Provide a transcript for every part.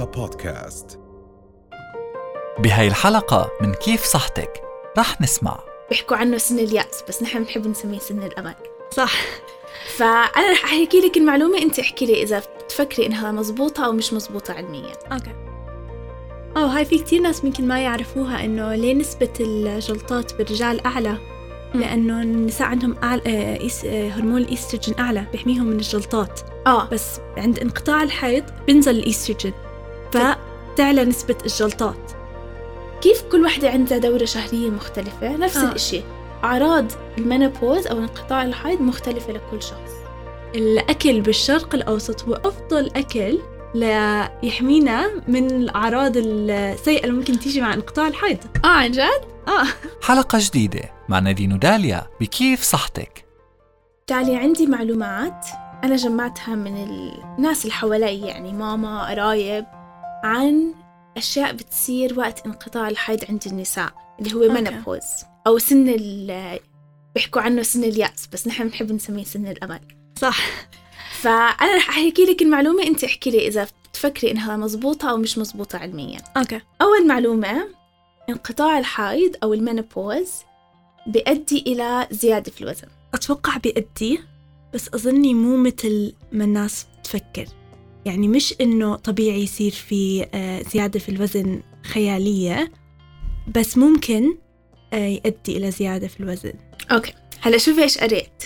رؤيا بودكاست. بهاي الحلقة من كيف صحتك؟ رح نسمع. بيحكوا عنه سن اليأس بس نحن بنحب نسميه سن الأمل صح. فأنا رح أحكي لك المعلومة أنت احكي لي إذا بتفكري إنها مزبوطة أو مش مزبوطة علميا. okay. أو هاي في كتير ناس ممكن ما يعرفوها إنه ليه نسبة الجلطات بالرجال أعلى؟ لأنه النساء عندهم أعلى آه، آه، هرمون الإيستروجين أعلى بيحميهم من الجلطات. آه. بس عند انقطاع الحيض بينزل الإيستروجين. فتعلى نسبة الجلطات. كيف كل وحدة عندها دورة شهرية مختلفة؟ نفس آه. الإشي. أعراض ال menopause أو انقطاع الحيض مختلفة لكل شخص. الأكل بالشرق الأوسط هو أفضل أكل ليحمينا من الأعراض السيئة اللي ممكن تيجي مع انقطاع الحيض. آه عن جد؟ آه. حلقة جديدة مع نادين وداليا بكيف صحتك؟ تعالي عندي معلومات. أنا جمعتها من الناس اللي حوالي يعني ماما قرايب. عن أشياء بتصير وقت انقطاع الحيض عند النساء اللي هو okay. menopause أو سن ال بيحكوا عنه سن اليأس بس نحن بنحب نسميه سن الأمل. صح. فأنا رح أحكي لك المعلومة أنت احكي لي إذا بتفكري إنها مزبوطة أو مش مزبوطة علميا. okay. أول معلومة انقطاع الحيض أو ال menopause بيؤدي إلى زيادة في الوزن. أتوقع بيأدي بس أظني مو مثل ما الناس تفكر يعني مش إنه طبيعي يصير في آه، زيادة في الوزن خيالية بس ممكن آه، يؤدي إلى زيادة في الوزن. okay. هلا شوفي إيش قريت.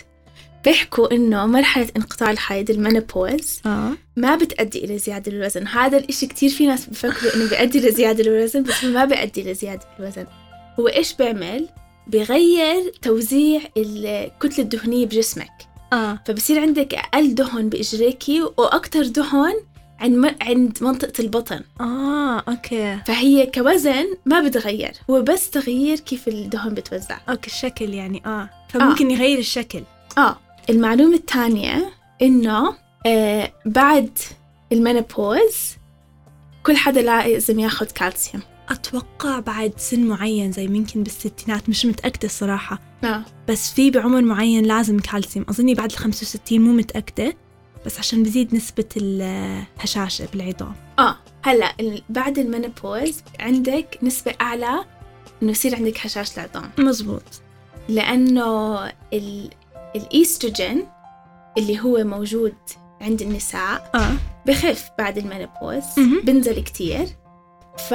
بيحكوا إنه مرحلة انقطاع الحيض ال menopause آه. ما بتؤدي إلى زيادة الوزن. هذا الإشي كتير في ناس بفكروا إنه بيؤدي لزيادة الوزن بس هو ما بيؤدي لزيادة الوزن. هو إيش بيعمل؟ بيغير توزيع الكتلة الدهنية بجسمك. آه. فبصير عندك أقل دهن بإجريكي وأكتر دهن عند عند منطقة البطن. آه okay. فهي كوزن ما بتغير هو بس تغيير كيف الدهن بتوزع. okay الشكل يعني آه. فممكن يغير الشكل. آه. المعلومة الثانية إنه آه بعد ال menopause كل حدا لازم ياخد كالسيوم. أتوقع بعد سن معين زي ممكن بالستينات مش متأكدة الصراحة. آه. بس في بعمر معين لازم كالسيوم. أظني بعد الخمسة وستين مو متأكدة بس عشان بزيد نسبة الهشاشة بالعظام. آه هلأ ال- بعد ال menopause عندك نسبة أعلى إنه يصير عندك هشاشة العظام مزبوط. لأنه ال... الإيستروجين اللي هو موجود عند النساء آه. بخف بعد ال menopause مهم. بنزل كتير. ف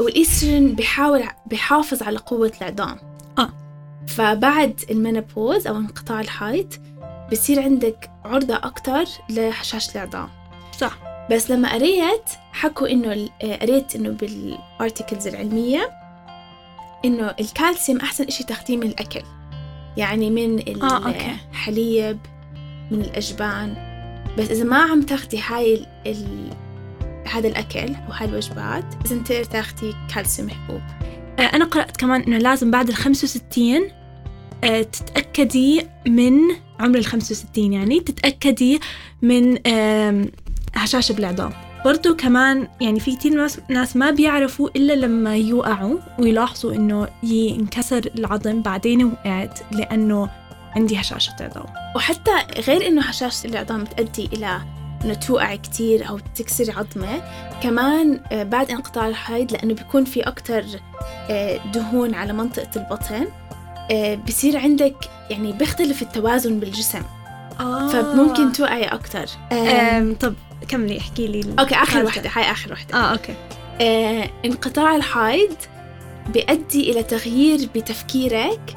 والإيستروجين بيحاول بيحافظ على قوة العظام. آه. فبعد ال menopause أو انقطاع الحيض بصير عندك عرضة أكتر لهشاشة العظام صح. بس لما قريت حكوا إنه ال- آه، قريت إنه بال articles العلمية إنه الكالسيوم أحسن إشي تاخديه من الأكل. يعني من آه،. الحليب من الأجبان. بس إذا ما عم تاخدي هاي ال... ال... هذا الأكل أو هاي الوجبات لازم تاخدي كالسيوم حبوب آه، أنا قرأت كمان إنه لازم بعد وستين آه، تتأكدي من عمر الخمسة وستين يعني تتأكدي من هشاشة بالعظام برضو كمان يعني في كتير ناس, ما بيعرفوا إلا لما يوقعوا ويلاحظوا إنه ينكسر العظم بعدين وقعت لأنه عندي هشاشة عظام وحتى غير إنه هشاشة العظام بتؤدي إلى إنه توقع كتير أو تكسري عظمة كمان آه، بعد انقطاع الحيض لأنه بيكون في أكتر آه، دهون على منطقة البطن. آه، بصير عندك يعني بيختلف التوازن بالجسم آه. فممكن توقعي أكتر أم طب كملي احكي لي okay آخر. واحدة هاي آخر واحدة آه okay آه، انقطاع الحيض بيؤدي إلى تغيير بتفكيرك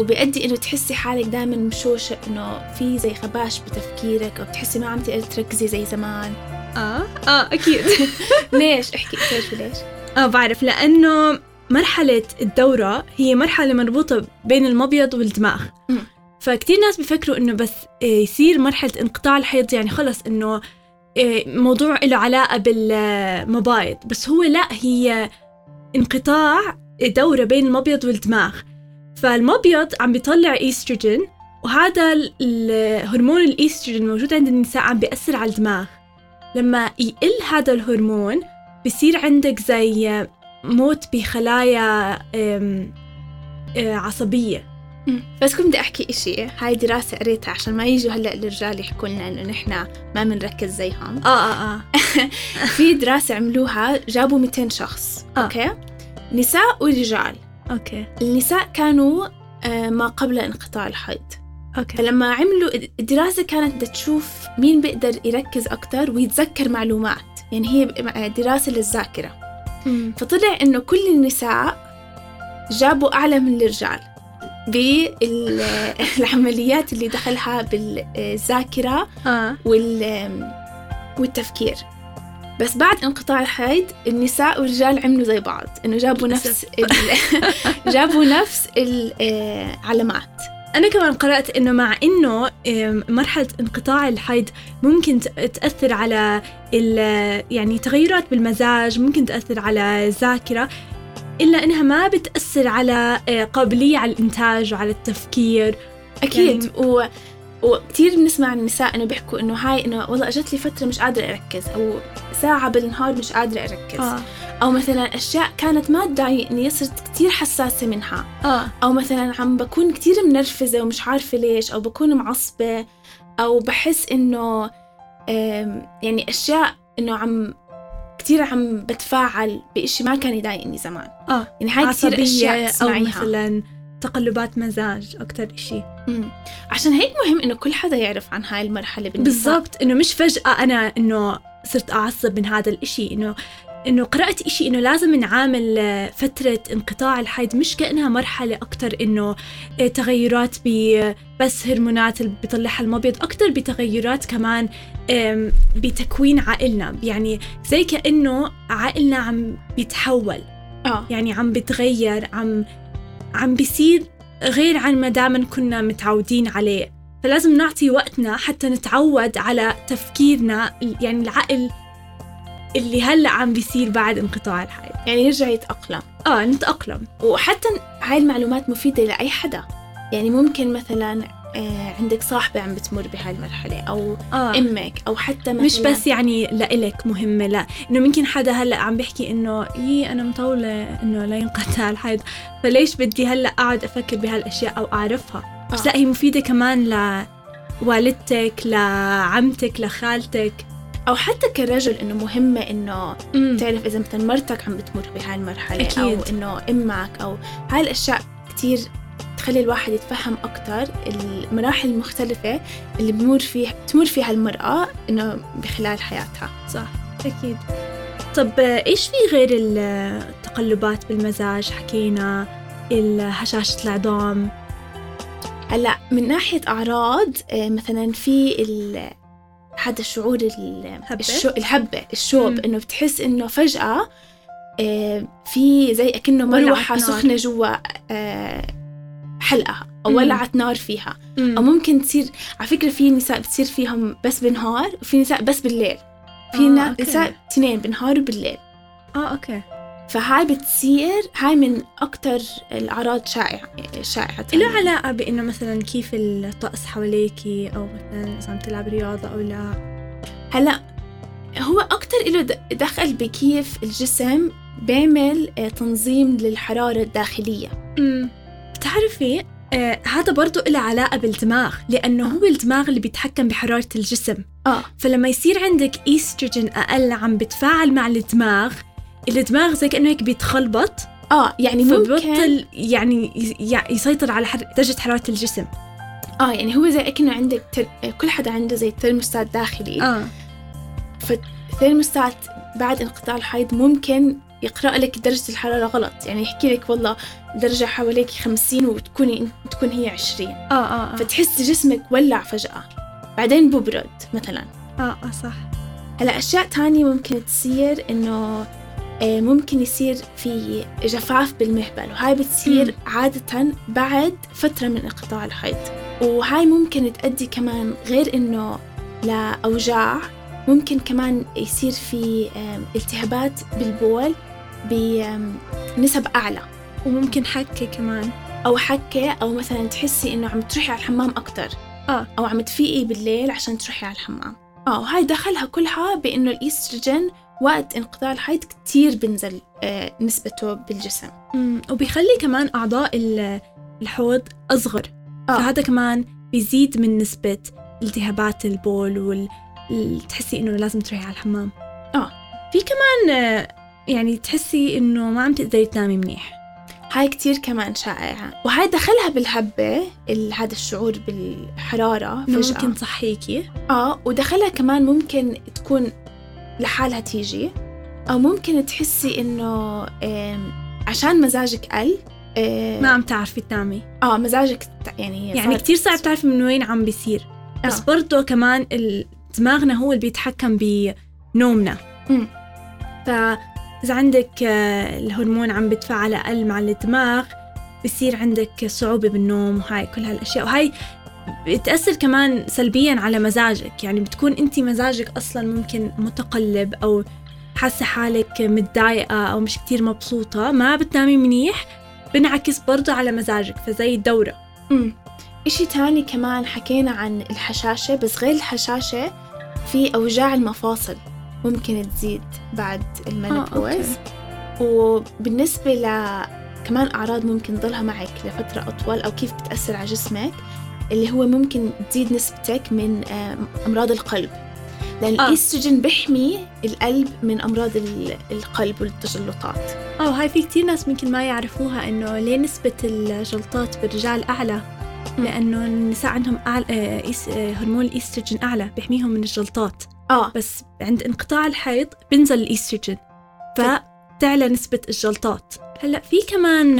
وبيؤدي إنه تحسي حالك دائما مشوشة إنه في زي خباش بتفكيرك أو بتحسي ما عم تقدري تركزي زي زمان آه آه أكيد ليش؟ احكي بتعرفي ليش؟ آه بعرف لأنه مرحلة الدورة هي مرحلة مربوطة بين المبيض والدماغ. فكتير ناس بيفكروا إنه بس آه، يصير مرحلة انقطاع الحيض يعني خلص إنه آه، موضوع له علاقة بالمبايض. بس هو لا هي انقطاع دورة بين المبيض والدماغ. فالمبيض عم بيطلع إيستروجين وهذا ال- ال- هرمون الإيستروجين الموجود عند النساء عم بيأثر على الدماغ. لما يقل هذا الهرمون بصير عندك زي موت بخلايا أم، آه، عصبية. بس كنت بدي أحكي إشي. هاي دراسة قريتها عشان ما يجوا هلأ الرجال يحكوا لنا إنه نحن ما بنركز زيهم. آه آه آه. في دراسة عملوها جابوا 200 شخص آه. okay؟ نساء ورجال. okay. النساء كانوا آه، ما قبل انقطاع الحيض. أوكي. فلما عملوا الدراسة كانت بدها تشوف مين بيقدر يركز أكتر ويتذكر معلومات. يعني هي دراسة للذاكرة. مم. فطلع إنه كل النساء جابوا أعلى من الرجال بالعمليات اللي دخلها بالذاكرة آه. وال والتفكير. بس بعد انقطاع الحيض النساء والرجال عملوا زي بعض إنه جابوا نفس ال... جابوا نفس العلامات أنا كمان قرأت إنه مع إنه مرحلة انقطاع الحيض ممكن تأثر على يعني تغيرات بالمزاج ممكن تأثر على الذاكرة إلا إنها ما بتأثر على آه، قابلية على الإنتاج وعلى التفكير أكيد يعني-. وكثير بنسمع عن النساء إنه بيحكوا إنه هاي إنه والله أجت لي فترة مش قادرة أركز أو ساعة بالنهار مش قادرة أركز. آه. أو مثلا أشياء كانت ما تضايقني صرت كثير حساسة منها. آه. أو مثلا عم بكون كتير منرفزة ومش عارفة ليش أو بكون معصبة أو بحس أم، يعني أشياء إنه عم كتير عم بتفاعل بإشي ما كان يضايقني زمان. آه. يعني هاي كتير أو تسمعيها مثلا تقلبات مزاج أكتر إشي. مم. عشان هيك مهم إنه كل حدا يعرف عن هاي المرحلة بالنساء بالضبط إنه مش فجأة أنا إنه صرت أعصب من هذا الإشي إنه إنه قرأت إشي إنه لازم نعامل فترة انقطاع الحيض مش كأنها مرحلة أكتر إنه آه، تغيرات ب بس هرمونات اللي بيطلعها المبيض أكتر بتغيرات كمان بتكوين عقلنا. يعني زي كأنه عقلنا عم بيتحول. آه. يعني عم بتغير عم عم بيصير غير عن ما دائما كنا متعودين عليه. فلازم نعطي وقتنا حتى نتعود على تفكيرنا يعني العقل اللي هلأ عم بيصير بعد انقطاع الحياة. يعني يرجع يتأقلم. آه نتأقلم. وحتى هاي المعلومات مفيدة لأي حدا. يعني ممكن مثلا عندك صاحبة عم بتمر بهاي المرحلة أو آه أمك أو حتى مثلا مش بس يعني لإلك مهمة لا إنه ممكن حدا هلأ عم بيحكي إنه يي أنا مطولة إنه لا ينقطع الحيض فليش بدي هلأ أقعد أفكر بهالأشياء أو أعرفها بس آه. لا هي مفيدة كمان لوالدتك لعمتك لخالتك أو حتى كرجل إنه مهمة إنه مم. تعرف إذا مثلا مرتك عم بتمر بهاي المرحلة أكيد. أو إنه أمك أو هاي الأشياء كتير تخلي الواحد يتفهم أكتر المراحل المختلفة اللي بمر فيها تمر فيها المرأة إنه بخلال حياتها صح أكيد طب إيش في غير التقلبات بالمزاج حكينا هشاشة العظام هلأ من ناحية أعراض مثلا في هذا الشعور ال- هبة؟ الشو الهبة الشوب. إنه بتحس إنه فجأة آه، في زي مروحة نار. سخنة جوا آه، حلقها مم. ولعت نار فيها مم. أو ممكن تصير على فكرة في نساء بتصير فيهم بس بالنهار وفي نساء بس بالليل في آه،. نساء اثنين بالنهار وبالليل آه أوكي فهاي بتصير هاي من أكتر الأعراض شائعة شائعة له هاي. علاقة بإنه مثلا كيف الطقس حواليكي أو مثلا إذا عم تلعب رياضة أو لا هلأ هو أكتر له دخل بكيف الجسم بيعمل آه، تنظيم للحرارة الداخلية امم بتعرفي آه هذا برضو له علاقة بالدماغ لأنه هو الدماغ اللي بيتحكم بحرارة الجسم. آه. فلما يصير عندك إيستروجين أقل عم بتفاعل مع الدماغ الدماغ زي كأنه هيك بيتخلبط. آه يعني ممكن فبطل يعني يس- يع- يسيطر على حر... درجة حرارة الجسم. آه يعني هو زي أكنه عندك. آه، كل حدا عنده زي ترموستات داخلي. آه. فالترموستات بعد انقطاع الحيض ممكن يقرأ لك درجة الحرارة غلط. يعني يحكي لك والله درجة حواليك خمسين وتكوني تكون هي عشرين. آه آه آه, فتحس جسمك ولع فجأة. بعدين ببرد مثلا. آه, آه صح. هلا أشياء تانية ممكن تصير إنه آه، ممكن يصير في جفاف بالمهبل وهاي بتصير. عادة بعد فترة من انقطاع الحيض. وهاي ممكن تؤدي كمان غير إنه لأوجاع ممكن كمان يصير في التهابات بالبول. بنسب أعلى. وممكن حكة كمان. أو حكة أو مثلا تحسي إنه عم تروحي على الحمام أكتر. آه. أو عم تفيقي بالليل عشان تروحي على الحمام. آه وهاي دخلها كلها بإنه الإيستروجين وقت انقطاع الحيض كتير بنزل آه نسبته بالجسم. وبيخلي كمان أعضاء ال- الحوض أصغر. آه. فهذا كمان بيزيد من نسبة التهابات البول وال ال- تحسي إنه لازم تروحي على الحمام. آه. في كمان آه، يعني تحسي إنه ما عم تقدري تنامي منيح. هاي كتير كمان شائعة. وهاي دخلها بالهبة ال- هذا الشعور بالحرارة فجأة. ممكن تصحيكي. آه ودخلها كمان ممكن تكون لحالها تيجي. أو ممكن تحسي إنه عشان مزاجك قل ما عم تعرفي تنامي. آه مزاجك يعني يعني كتير صعب تعرفي من وين عم بيصير. بس آه. برضه كمان دماغنا هو اللي بيتحكم بنومنا. مم. فإذا عندك آه، الهرمون عم بتفعل أقل مع الدماغ بصير عندك صعوبة بالنوم وهاي كل هالأشياء. وهاي بتأثر كمان سلبيا على مزاجك. يعني بتكون أنت مزاجك أصلا ممكن متقلب أو حاسة حالك متضايقة أو مش كتير مبسوطة ما بتنامي منيح بنعكس برضه على مزاجك فزي الدورة. مم. إشي تاني كمان حكينا عن الحشاشة بس غير الحشاشة في أوجاع المفاصل. ممكن تزيد بعد المينوبوز وبالنسبة ل كمان أعراض ممكن تضلها معك لفترة أطول أو كيف بتأثر على جسمك اللي هو ممكن تزيد نسبتك من آم، أمراض القلب. لأن آه. الإستروجين بيحمي القلب من أمراض ال- القلب والتجلطات. آه هاي في كتير ناس ممكن ما يعرفوها إنه ليه نسبة الجلطات بالرجال أعلى؟ مم. لأنه النساء عندهم أعلى آه، آه، هرمون الايستروجين أعلى بيحميهم من الجلطات. آه. بس عند انقطاع الحيض بينزل الإيستروجين فتعلى نسبة الجلطات. هلأ في كمان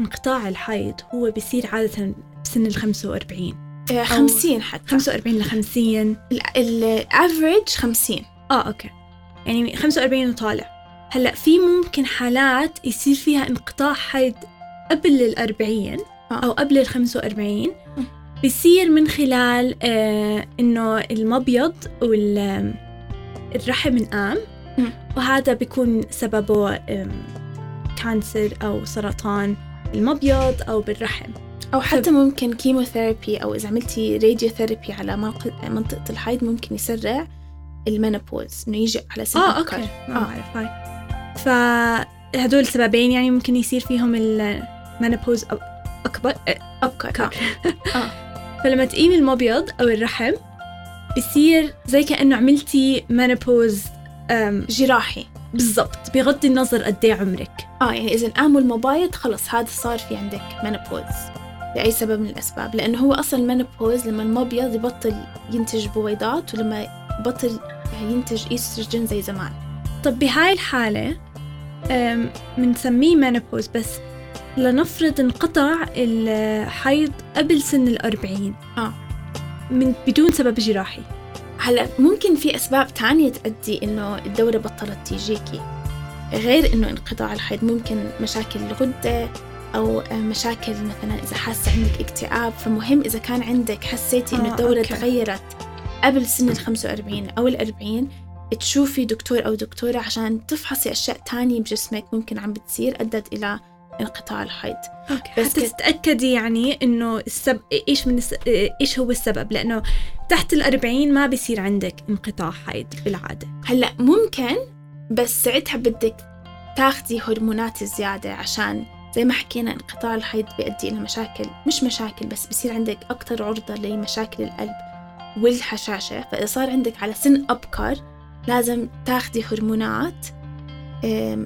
انقطاع الحيض هو بيصير عادة بسن ال 45 آه، خمسين حتى. 45 ل 50 ال average خمسين. آه okay. يعني 45 وطالع. هلأ في ممكن حالات يصير فيها انقطاع حيض قبل الأربعين آه. أو قبل الخمسة وأربعين مم. بيصير من خلال آه إنه المبيض والرحم انقام. وهذا بيكون سببه cancer أو سرطان المبيض أو بالرحم أو حتى ممكن chemotherapy أو إذا عملتي radiotherapy على منطقة الحيض ممكن يسرع ال menopause إنه يجي على سن آه أبكر. okay ما بعرف هاي فهدول سببين يعني ممكن يصير فيهم ال menopause أكبر أبكر أبكر. آه. فلما تقيمي المبيض أو الرحم بصير زي كأنه عملتي menopause جراحي. بالضبط. بغض النظر قد إيه عمرك. آه يعني إذا انقاموا المبايض خلص هذا صار في عندك menopause لأي سبب من الأسباب. لأنه هو أصلا المنopause لما المبيض يبطل ينتج بويضات ولما يبطل ينتج إيستروجين زي زمان. طب بهاي الحالة بنسميه مينوبوز بس لنفرض انقطع الحيض قبل سن الأربعين آه. من بدون سبب جراحي هلا ممكن في أسباب تانية تؤدي إنه الدورة بطلت تيجيكي غير إنه انقطاع الحيض ممكن مشاكل الغدة أو مشاكل مثلا إذا حاسة عندك اكتئاب فمهم إذا كان عندك حسيتي إنه آه، الدورة okay. تغيرت قبل سن ال 45 أو ال 40 تشوفي دكتور أو دكتورة عشان تفحصي أشياء تانية بجسمك ممكن عم بتصير أدت إلى انقطاع الحيض. okay. بس حتى كت- تتأكدي يعني إنه السب... إيش من الس... إيش هو السبب؟ لأنه تحت الأربعين ما بيصير عندك انقطاع حيض بالعادة. هلأ ممكن بس ساعتها بدك تاخدي هرمونات زيادة عشان زي ما حكينا انقطاع الحيض بيؤدي إلى مشاكل مش مشاكل بس بصير عندك أكتر عرضة لمشاكل القلب والهشاشة. فإذا صار عندك على سن أبكر لازم تاخدي هرمونات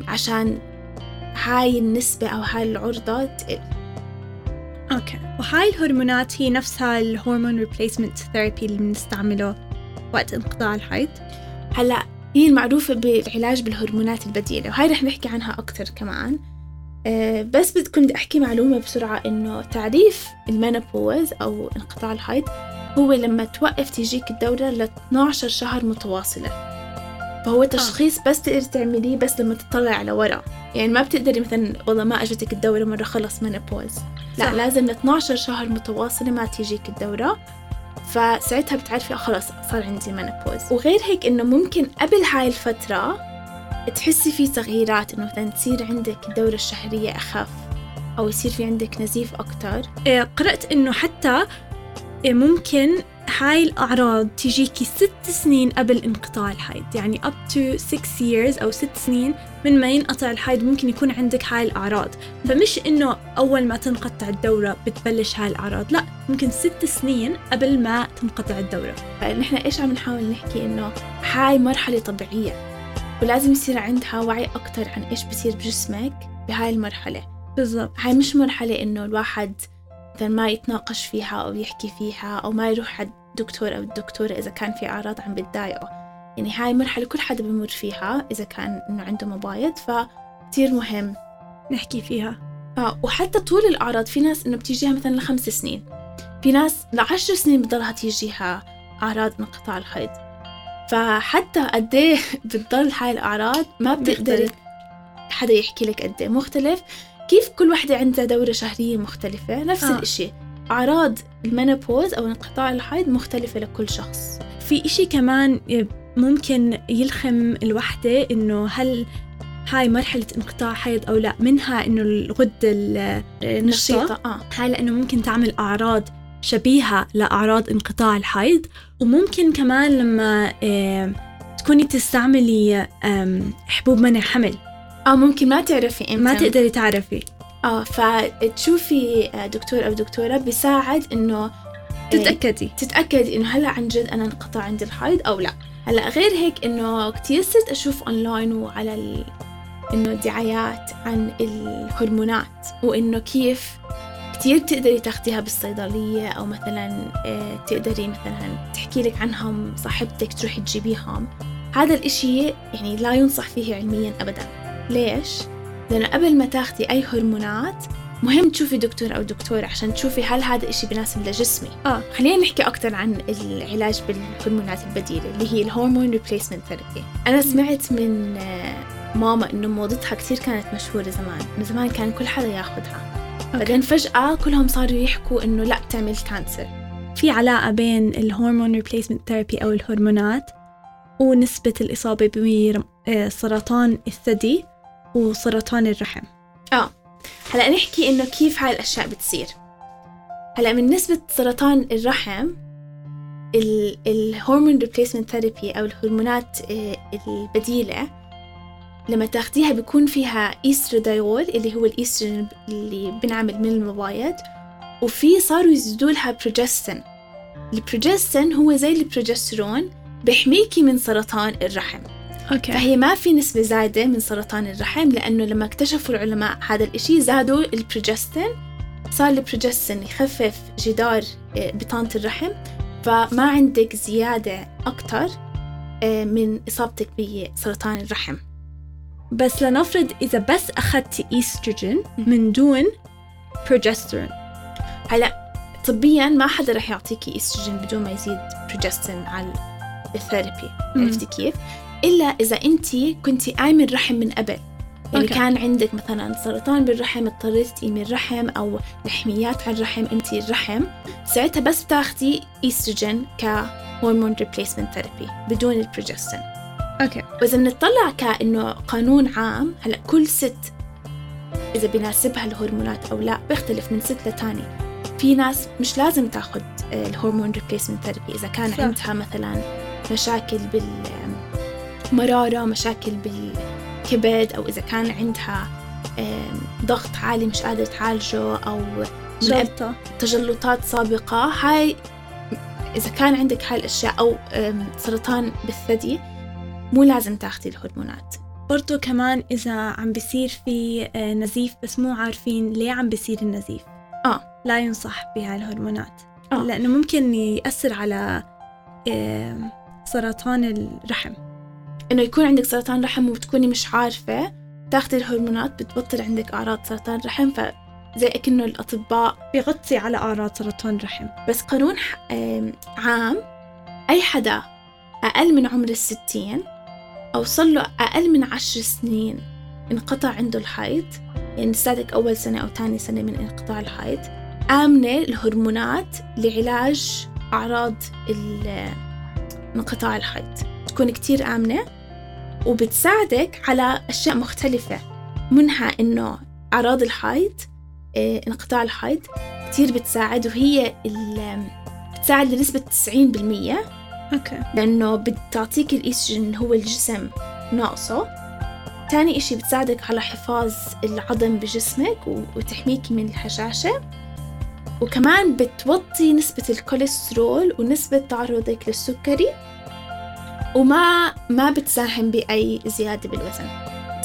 عشان هاي النسبة أو هاي العرضة تقل. okay. وهاي الهرمونات هي نفسها ال hormone replacement therapy اللي بنستعمله وقت انقطاع الحيض. هلأ هي المعروفة بالعلاج بالهرمونات البديلة وهاي رح نحكي عنها أكتر كمان. أه بس بدكم بدي أحكي معلومة بسرعة إنه تعريف ال menopause أو انقطاع الحيض هو لما توقف تيجيك الدورة ل 12 شهر متواصلة. فهو تشخيص بس تقدري تعمليه بس لما تطلع على ورا. يعني ما بتقدري مثلا والله ما أجتك الدورة مرة خلص menopause لا صح. لازم ل 12 شهر متواصلة ما تيجيك الدورة. فساعتها بتعرفي آه خلاص صار عندي منopause وغير هيك إنه ممكن قبل هاي الفترة تحسي في تغييرات إنه مثلا تصير عندك الدورة الشهرية أخف أو يصير في عندك نزيف أكتر. آه، قرأت إنه حتى آه، ممكن هاي الأعراض تجيكي ست سنين قبل انقطاع الحيض. يعني up to 6 years أو ست سنين من ما ينقطع الحيض ممكن يكون عندك هاي الأعراض. فمش إنه أول ما تنقطع الدورة بتبلش هاي الأعراض لا ممكن ست سنين قبل ما تنقطع الدورة. نحن إيش عم نحاول نحكي؟ إنه هاي مرحلة طبيعية ولازم يصير عندها وعي أكتر عن إيش بصير بجسمك بهاي المرحلة. بالضبط. هاي مش مرحلة إنه الواحد مثلا ما يتناقش فيها أو يحكي فيها أو ما يروح على الدكتور أو الدكتورة إذا كان في أعراض عم بتضايقه يعني هاي مرحلة كل حدا بمر فيها إذا كان إنه عنده مبايض فكتير مهم نحكي فيها آه وحتى طول الأعراض في ناس إنه بتيجيها مثلا لخمس سنين في ناس لعشر سنين بضلها تيجيها أعراض انقطاع الحيض فحتى قد إيه بتضل هاي الأعراض ما بتقدري. حدا يحكي لك قد إيه مختلف كيف كل وحدة عندها دورة شهرية مختلفة نفس. آه. الإشي أعراض المينوبوز أو انقطاع الحيض مختلفة لكل شخص. في إشي كمان ممكن يلخم الوحدة إنه هل هاي مرحلة انقطاع حيض أو لا منها إنه الغدة ال- النشطة نشيطة آه. هاي لأنه ممكن تعمل أعراض شبيهة لأعراض انقطاع الحيض. وممكن كمان لما تكوني تستعملي حبوب منع حمل. آه ممكن ما تعرفي إمتى ما تقدري تعرفي. آه فتشوفي آه، دكتور أو دكتورة بيساعد إنه آه، تتأكدي. تتأكدي إنه هلأ عن جد أنا انقطع عندي الحيض أو لأ. هلأ غير هيك إنه كتير صرت أشوف أونلاين وعلى ال... إنه دعايات عن الهرمونات وإنه كيف كتير بتقدري تاخديها بالصيدلية أو مثلا آه، تقدري مثلا تحكي لك عنهم صاحبتك تروحي تجيبيهم. هذا الإشي يعني لا ينصح فيه علميا أبدا. ليش؟ لأنه قبل ما تاخدي أي هرمونات مهم تشوفي دكتور أو دكتورة عشان تشوفي هل هذا الإشي بناسب لجسمي. آه خلينا نحكي أكتر عن العلاج بالهرمونات البديلة اللي هي ال hormone replacement therapy أنا سمعت من آه، ماما إنه موضتها كتير كانت مشهورة زمان من زمان كان كل حدا ياخدها. بعدين فجأة كلهم صاروا يحكوا إنه لأ بتعمل cancer في علاقة بين ال hormone replacement therapy أو الهرمونات ونسبة الإصابة بسرطان الثدي. وسرطان الرحم. هلا نحكي إنه كيف هاي الأشياء بتصير. هلا من نسبة سرطان الرحم ال- ال hormone replacement therapy أو الهرمونات آه، البديلة لما تاخديها بيكون فيها إيسترادايول اللي هو الإيستروجين اللي بنعمل من المبايض وفي صاروا يزيدوا لها بروجستين البروجستين هو زي البروجسترون بيحميكي من سرطان الرحم. okay. فهي ما في نسبة زايدة من سرطان الرحم لأنه لما اكتشفوا العلماء هذا الإشي زادوا البروجستين. صار البروجستين يخفف جدار آه، بطانة الرحم فما عندك زيادة أكتر آه، من إصابتك بسرطان الرحم. بس لنفرض إذا بس أخذتي إيستروجين من دون بروجسترون هلا طبيا ما حدا رح يعطيكي إستروجين بدون ما يزيد بروجستين على ال therapy. عرفتي كيف؟ إلا إذا أنت كنتي قايمة الرحم من قبل يعني okay. كان عندك مثلا سرطان بالرحم اضطريتي تقيمي الرحم أو لحميات على الرحم قمتي الرحم. ساعتها بس بتاخدي إيستروجين ك hormone replacement therapy بدون البروجستين أوكي. وإذا بنطلع كأنه قانون عام هلأ كل ست إذا بيناسبها الهرمونات أو لا بيختلف من ست لتاني في ناس مش لازم تاخد ال hormone replacement therapy إذا كان صح. عندها مثلا مشاكل بالمرارة مشاكل بالكبد أو إذا كان عندها ضغط عالي مش قادرة تعالجه أو جلطة. تجلطات سابقة. هاي إذا كان عندك هاي الأشياء أو سرطان بالثدي مو لازم تاخدي الهرمونات. برضو كمان إذا عم بيصير في آه، نزيف بس مو عارفين ليه عم بيصير النزيف. آه. لا ينصح بهاي الهرمونات. آه. لأنه ممكن يأثر على سرطان الرحم. إنه يكون عندك سرطان رحم وتكوني مش عارفة تاخدي الهرمونات بتبطل عندك أعراض سرطان رحم فزي أكنه الأطباء بيغطي على أعراض سرطان الرحم بس قانون عام أي حدا أقل من عمر الستين أو صار له أقل من عشر سنين انقطع عنده الحيض يعني لساتك أول سنة أو تاني سنة من انقطاع الحيض آمنة الهرمونات لعلاج أعراض انقطاع الحيض. تكون كتير آمنة وبتساعدك على أشياء مختلفة. منها إنه أعراض الحيض آه، انقطاع الحيض كتير بتساعد وهي بتساعد لنسبة 90% أوكي. لأنه بتعطيك الإيستروجين اللي هو الجسم ناقصه. تاني إشي بتساعدك على حفاظ العظم بجسمك وتحميك من الهشاشة وكمان بتوطي نسبة الكوليسترول ونسبة تعرضك للسكري. وما ما بتساهم بأي زيادة بالوزن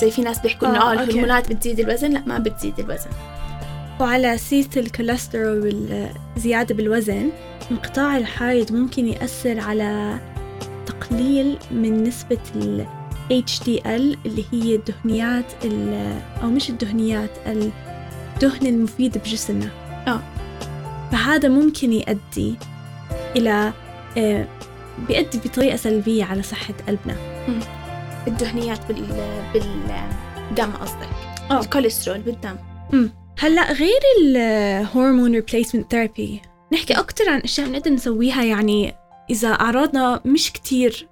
زي في ناس بيحكوا آه، آه أوكي. الهرمونات بتزيد الوزن لا ما بتزيد الوزن وعلى سيرة الكوليسترول والزيادة بالوزن انقطاع الحيض ممكن يأثر على تقليل من نسبة ال HDL اللي هي الدهنيات ال- أو مش الدهنيات الدهن المفيد بجسمنا آه. فهذا ممكن يؤدي إلى بيؤدي بطريقة سلبية على صحة قلبنا. الدهنيات بال بالدم قصدك؟ آه. الكوليسترول بالدم. هلأ غير ال hormone replacement therapy نحكي أكتر عن أشياء بنقدر نسويها يعني إذا أعراضنا مش كتير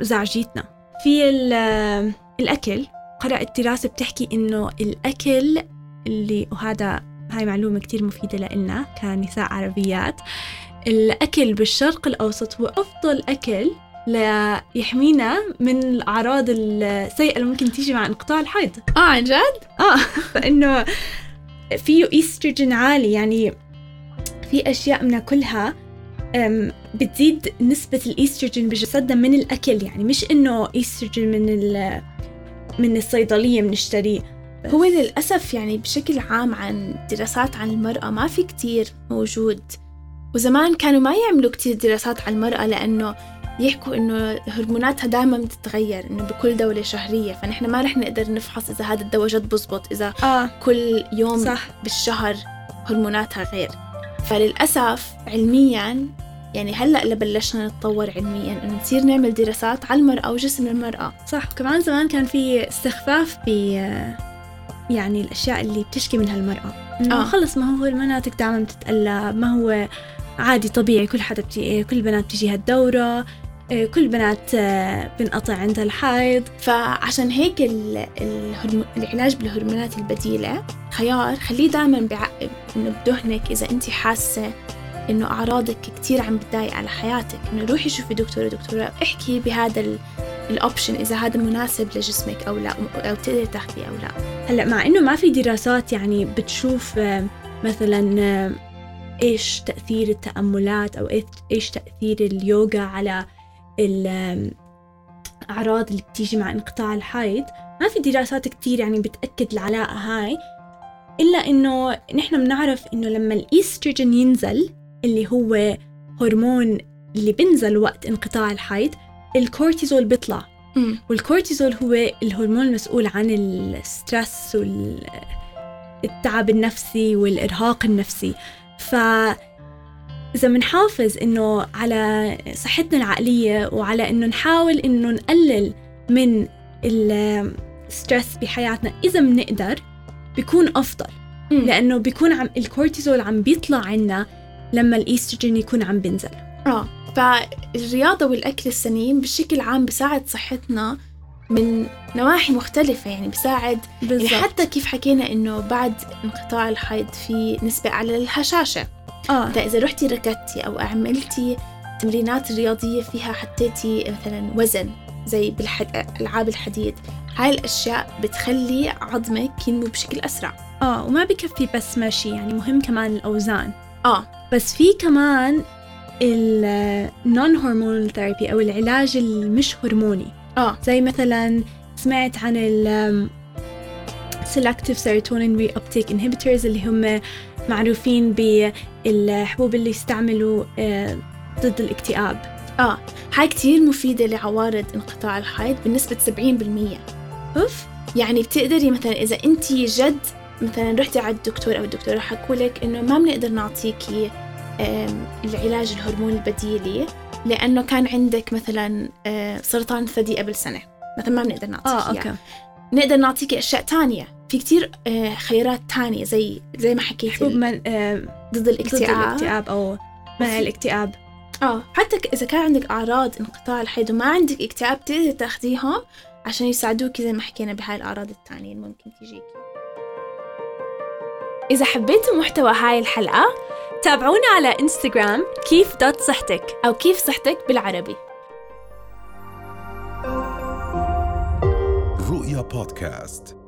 زعجتنا في ال- الأكل قرأت دراسة بتحكي إنه الأكل اللي وهذا هاي معلومة كتير مفيدة لإلنا كنساء عربيات الأكل بالشرق الأوسط هو أفضل أكل ليحمينا من الأعراض السيئة اللي ممكن تيجي مع انقطاع الحيض. آه عن جد؟ آه فإنه فيه ايستروجين عالي يعني في أشياء بناكلها بتزيد نسبة الايستروجين بجسدنا من الأكل يعني مش إنه ايستروجين من ال من الصيدلية بنشتريه هو للأسف يعني بشكل عام عن دراسات عن المرأة ما في كتير موجود وزمان كانوا ما يعملوا كتير دراسات عن المرأة لأنه يحكوا إنه هرموناتها دائما بتتغير إنه بكل دولة شهرية. فنحن ما رح نقدر نفحص إذا هذا الدواء جد بزبط إذا آه. كل يوم صح. بالشهر هرموناتها غير. فللأسف علميا يعني اللي بلشنا نتطور علميا إنه نصير نعمل دراسات على المرأة وجسم المرأة. صح. وكمان زمان كان في استخفاف ب يعني الأشياء اللي بتشكي منها المرأة إنه آه. آه. خلص ما هو المناطق دائما بتتقلب ما هو عادي طبيعي كل حدا بتي... كل البنات بتجيها الدورة إيه، كل بنات آه، بنقطع عندها الحيض. فعشان هيك ال- الهرمو... العلاج بالهرمونات البديلة خيار. خليه دائما بعقب إنه بدهنك إذا أنت حاسة إنه أعراضك كتير عم بتضايق على حياتك إنه روحي شوفي دكتورة دكتورة احكي بهذا ال... الأوبشن إذا هذا مناسب لجسمك أو لا أو تقدري تاخذيه أو لا. هلأ مع إنه ما في دراسات يعني بتشوف آه، مثلا إيش تأثير التأملات أو إيش- إيش تأثير اليوغا على الاعراض اللي بتيجي مع انقطاع الحيض؟ ما في دراسات كتير يعني بتأكد العلاقة هاي إلا إنه نحن بنعرف إنه لما الايستروجين ينزل اللي هو هرمون اللي بينزل وقت انقطاع الحيض الكورتيزول بيطلع. والكورتيزول هو الهرمون المسؤول عن ال stress والتعب النفسي والإرهاق النفسي. ف إذا بنحافظ إنه على صحتنا العقلية وعلى إنه نحاول إنه نقلل من ال stress بحياتنا إذا بنقدر بيكون أفضل أمم. لأنه بيكون عم الكورتيزول عم بيطلع عنا لما الإيستروجين يكون عم بينزل آه فالرياضة والأكل السليم بشكل عام بساعد صحتنا من نواحي مختلفة يعني بساعد يعني حتى كيف حكينا إنه بعد انقطاع الحيض في نسبة أعلى للهشاشة. آه. فإذا رحتي ركضتي أو عملتي تمرينات رياضية فيها حطيتي مثلا وزن زي بالألعاب الحديد. هاي الأشياء بتخلي عظمك ينمو بشكل أسرع. آه وما بكفي بس مشي يعني مهم كمان الأوزان. آه. بس في كمان النون هرمونال ثيرابي أو العلاج المش هرموني. آه. زي مثلا سمعت عن ال selective serotonin reuptake inhibitors اللي هم معروفين بالحبوب اللي يستعملوا آه، ضد الاكتئاب. آه. هاي كتير مفيدة لعوارض انقطاع الحيض بنسبة 70% أوف. يعني بتقدري مثلا إذا أنت جد مثلا رحتي على الدكتور أو الدكتورة حكوا لك إنه ما بنقدر نعطيكي العلاج الهرموني البديلي لأنه كان عندك مثلا آه، سرطان ثدي قبل سنة. مثلا ما بنقدر نعطيكي آه إياه. أوكي. نقدر نعطيكي أشياء تانية. في كتير آه، خيارات تانية زي زي ما حكيت حبوب من آه، ضد ضد الاكتئاب الاكتئاب أو منع الاكتئاب. آه حتى إذا كان عندك أعراض انقطاع الحيض وما عندك اكتئاب تقدري تاخديهم عشان يساعدوكي زي ما حكينا بهاي الأعراض التانية اللي ممكن تجيكي. إذا حبيتوا محتوى هاي الحلقة تابعونا على انستغرام كيف دوت صحتك أو كيف صحتك بالعربي. رؤيا بودكاست.